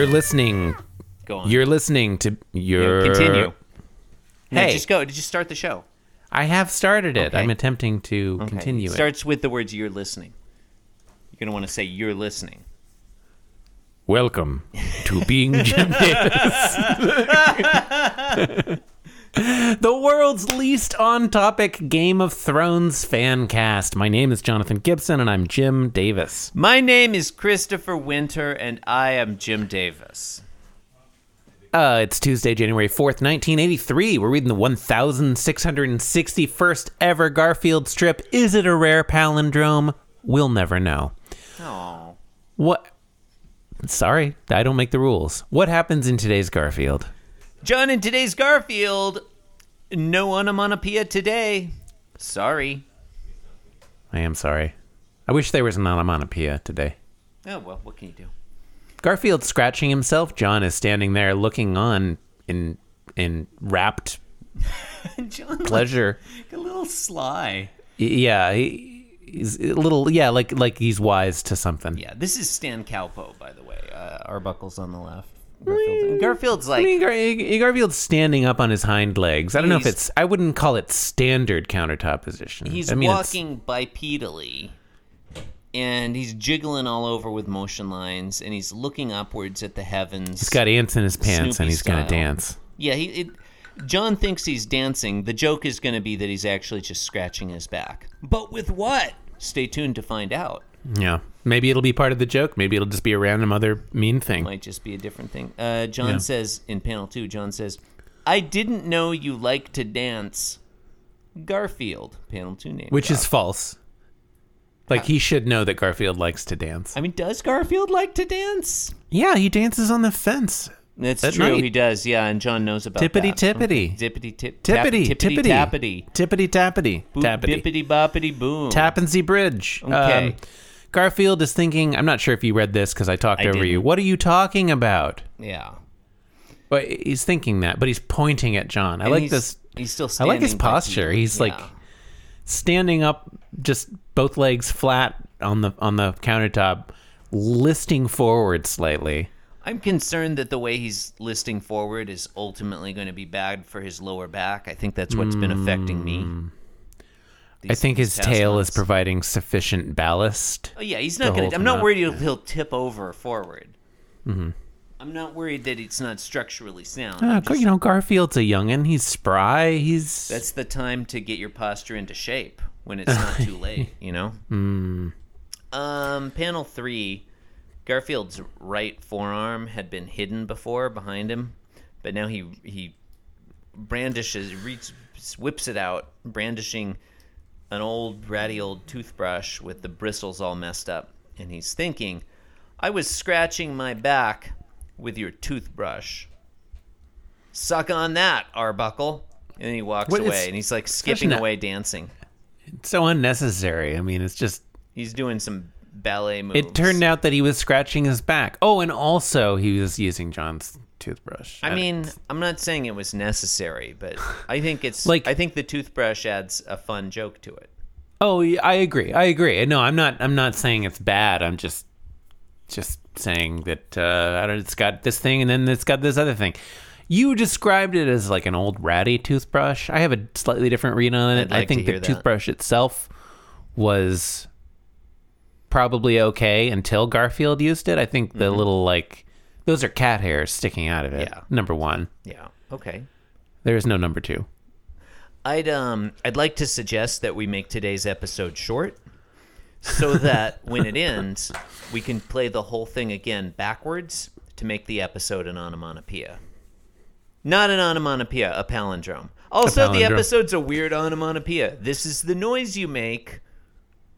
You're listening. Go on. You're listening to your. Continue. No, Hey. just go. Did you start the show? I have started it. Okay. I'm attempting to Okay. continue it. Starts with the words "you're listening." You're gonna want to say "you're listening." Welcome to being Jim Davis. the world's least on topic Game of Thrones fan cast. My name is Jonathan Gibson and I'm Jim Davis. My name is Christopher Winter, and I am Jim Davis. Uh, it's Tuesday, January 4th, 1983. We're reading the 1661st ever Garfield strip. Is it a rare palindrome? We'll never know. Oh, What? Sorry, I don't make the rules. What happens in today's Garfield? John, in today's Garfield, no onomatopoeia today. Sorry. I am sorry. I wish there was an onomatopoeia today. Oh well, what can you do? Garfield scratching himself. John is standing there looking on in in rapt John, pleasure. a little sly. Yeah, he, he's a little yeah, like like he's wise to something. Yeah, this is Stan Calpo, by the way. Uh, Arbuckle's on the left. Garfield, Garfield's I like mean, Gar- Garfield's standing up on his hind legs. I don't know if He's- it's. I wouldn't call it standard countertop position. he's I mean, it's- walking bipedally, and he's jiggling all over with motion lines, and he's looking upwards at the heavens. He's got ants in his pants Snoopy and he's gonna style. dance. Yeah, he. It, John thinks he's dancing. The joke is going to be that he's actually just scratching his back. But with what? Stay tuned to find out. Yeah, maybe it'll be part of the joke. Maybe it'll just be a random other mean thing. Might just be a different thing. Uh, John Yeah. says in panel two. John says, "I didn't know you like to dance." Garfield, panel two name. which is false. Like he should know that Garfield likes to dance. I mean, does Garfield like to dance? Yeah, he dances on the fence. That's true. night. He does. Yeah, and John knows about Tippity that. tippity. Tippity tip. Tippity, tippity tippity, tappity. tippity tappity, tappity, bippity boppity boom. Tappan Zee Bridge. Okay. Um, Garfield is thinking. I'm not sure if you read this because I talked I over you. didn't. What are you talking about? Yeah. Well, he's thinking that, but he's pointing at John. I And like he's- this. He's still standing. I like his posture. He's like standing up, just both legs flat on the on the countertop, listing forward slightly. I'm concerned that the way he's listing forward is ultimately going to be bad for his lower back. I think that's what's been affecting me. Mm. Mm. I think his these tail is providing sufficient ballast. Oh yeah, he's not going to. I'm not worried he'll, he'll tip over forward. Mm-hmm. I'm not worried that it's not structurally sound. Uh, just- you know, Garfield's a youngin. He's spry. He's that's the time to get your posture into shape when it's not too late. You know. Hmm. Um, panel three, Garfield's right forearm had been hidden before behind him, but now he he brandishes, reach, whips it out, brandishing an old ratty old toothbrush with the bristles all messed up, and he's thinking, "I was scratching my back with your toothbrush. Suck on that, Arbuckle." And then he walks What away, and he's like skipping away, dancing. It's so unnecessary. I mean, it's just. He's doing some ballet moves. It turned out that he was scratching his back. Oh, and also he was using John's toothbrush. I mean, I'm not saying it was necessary, but I think it's Like- like I think the toothbrush adds a fun joke to it. Oh, yeah, I agree. I agree. No, I'm not. I'm not saying it's bad. I'm just, just saying that uh, I don't. It's got this thing, and then it's got this other thing. You described it as like an old ratty toothbrush. I have a slightly different read on it. I'd I think the that. toothbrush itself was probably okay until Garfield used it. I think the little like those are cat hairs sticking out of it. Yeah. Number one. Yeah. Okay. There is no number two. I'd um I'd like to suggest that we make today's episode short so that when it ends, we can play the whole thing again backwards to make the episode an onomatopoeia. Not an onomatopoeia, a palindrome. Also, the palindrome. episode's a weird onomatopoeia. This is the noise you make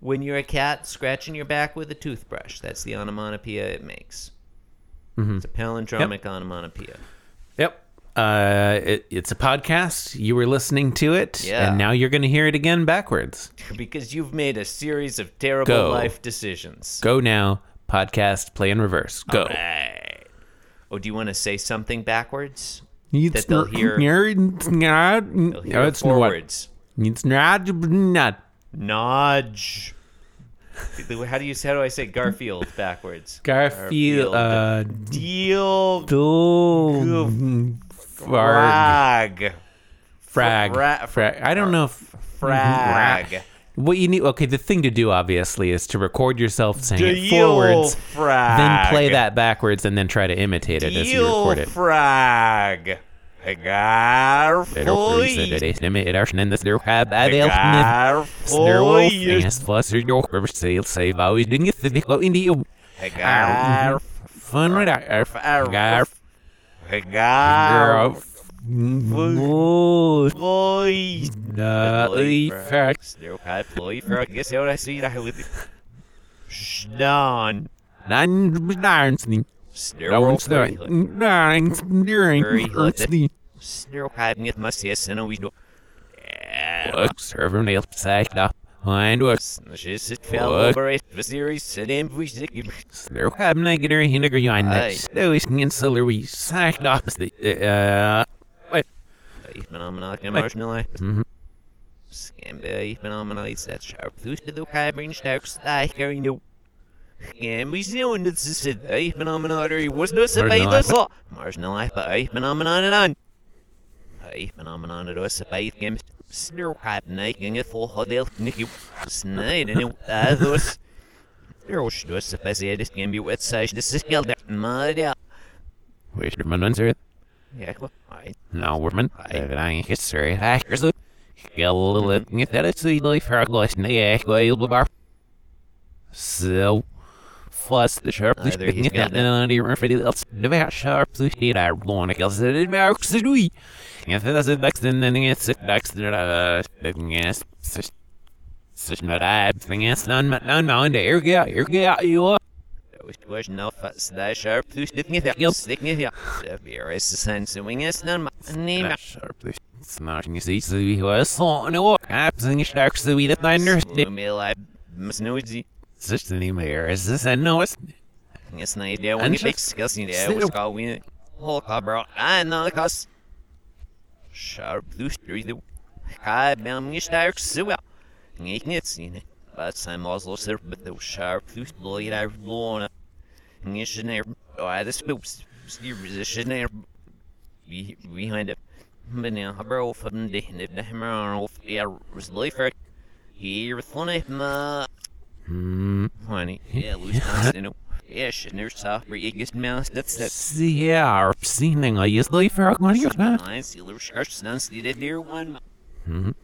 when you're a cat scratching your back with a toothbrush. That's the onomatopoeia it makes. It's a palindromic onomatopoeia. Yep. Uh, it, it's a podcast. You were listening to it, Yeah. and now you're going to hear it again backwards. Because you've made a series of terrible Go. life decisions. Go now. Podcast. Play in reverse. Go. Right. Oh, do you want to say something backwards? It's that they'll hear- It's not. They'll hear It's not. forwards. It's not. Not. Nudge. How do you how do I say Garfield backwards? Garfield. Uh, Deal Duel. Frag. frag Frag. Fra- Frag. I don't know if. frag. What you need, okay, the thing to do obviously is to record yourself saying it forwards, frag. then play that backwards, and then try to imitate it as you Deal record it. frag. Garfield. Gar. Boy. Still high boy for I guess what I see that with Stan. Still Still high with my sis and we do. She's it fell over it. The series said him we sick. Phenomena emotionally. Scamby phenomena that. sharp loose to the cavern starks like hearing you. And we see on this is a phenomena there was no survey the saw. Marginal life by phenomenon and on. A phenomenon that was a game. Snur crab naking a full hodel nicky snide and it others. There was no survey this game be wet size. This is killed that mud out. Where's your man, Yeah, well, I No, woman. Aye. Det er ikke så hackers. Skille litt etter et sydlig fra glassene jeg og jeg bare. Så fast det sharp Aye, there he's looking got at the idea for the else the very sharp so he there blowing a so it marks the. If that's the next then then it's it next the uh such not I thing is none none here you was no fuss that sharp to stick me there. Stick me there. The beer is the sense of wing is none. Name sharply snarking you see so he was so no caps and sharks the thunder me like snoozy. such the name here is this I know it's Idea when And you just- fix discussing there. still- What's called we whole cobra. I know the cuss. Sharp to street the high bound me stark so well. Ain't it seen it. But some also serve but the sharp to blade it out blown up. You should never. Oh, this spooks. You should never. Be behind it. But now, I bro from the end of the hammer off. Yeah, was lifer. Here with one of my. Hmm. Honey, yeah, loose constant. Yeah, shit, there's soft for biggest mouse. That's. See, yeah, seeing I used to for a one year back. I see little sharks nuns needed dear one. Mhm.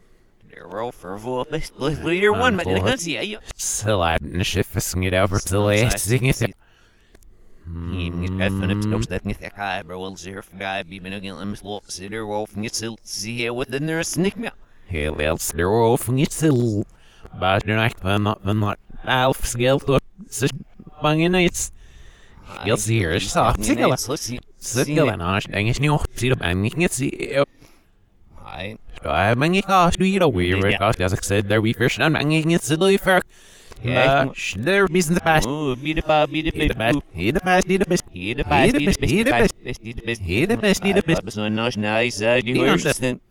They're all for a full best leader one, but I can't see you. So I didn't shift for it over to the last thing is Even get that fun of that get that guy, bro. Will zero for guy be been again. Let me slow sit there, wolf, and get still see here with the nurse snick me. Heel else they're off and it's ill. But they're not van not van not alf skill to such banging nights. You'll see her soft tickle. Let's see. Sickle and ash dang is new. See the banging it's the I I banging cost we know we were cost as I said there we first and banging it's the for. Yeah. Uh, there be in the past. Oh, beat the pop, beat the He the best. best. He the best. He the best. He the He best, the he best, the he the best, he the best, He the best. He the best. Papa, så nice, nice, du He har understand. Sniff and this is near the eye. Snöj, det ska aldrig föröxa. Nej, det ska aldrig försöka då inte kika. Slav sig nu. Minusly, fly för Snöj, det ska aldrig göra det ska. Ses nörs du snöj, ses Nej. nörs där. Inget mer för det, så jag. Yes, ni rhythm and I rapes and believe him. Push the drop, he believe him. Fine. Och här nu för nu stets. Au, det var. Jag säger starkt så still ska jag se det men exekvars det inget snöj, zis inget nörs. Det är hej. Snide,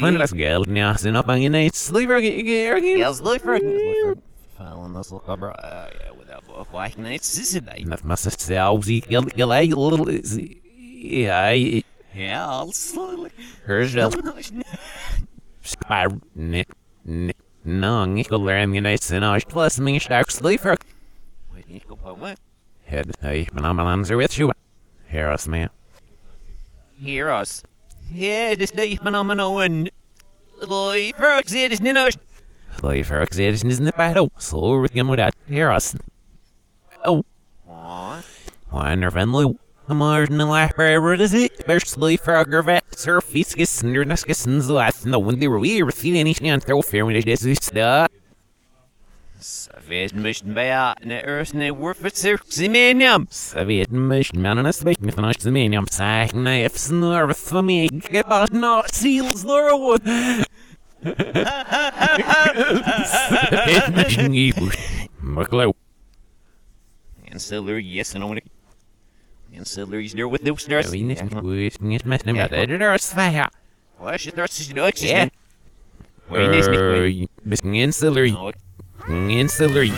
fun, let's get now, sin up on your nights. Sleeper, get your again. Yes, look for Fallen this little cover. Uh, yeah, without both white nights, this is it. That must have sounds, he'll, he'll, a little, yeah, I, Yeah, I'll slowly. here's the spire, nit, nit, no, nickel, learn your nights, and I plus me, stark sleeper. Wait, you go for what? Head, hey, phenomenons are with you. Hear us, man. Hear us. Yeah, this day phenomenal and. Boy, Fergus, it is Ninos. Slave for excitation isn't battle. So we're with that. Hear us. Oh, Aw, wonder friendly. Martin Library is it, especially for our vet surface and your discussions last no when they were we received any chance to fair when it is stuff. Savage mission by ne earth ne worth for zimenium. Soviet mission man and a space myth and I zmieniam sag knives nerve for me get out not seals Norwood. Soviet mission evil. McLeod. Ancillary, yes, and I want to. Ancillaries there with those stars. Vi nicht gut, nicht mehr nimmer. Det är svär. Why should there see no Yeah. Where is bisschen ancillary. Oh, Ancillary.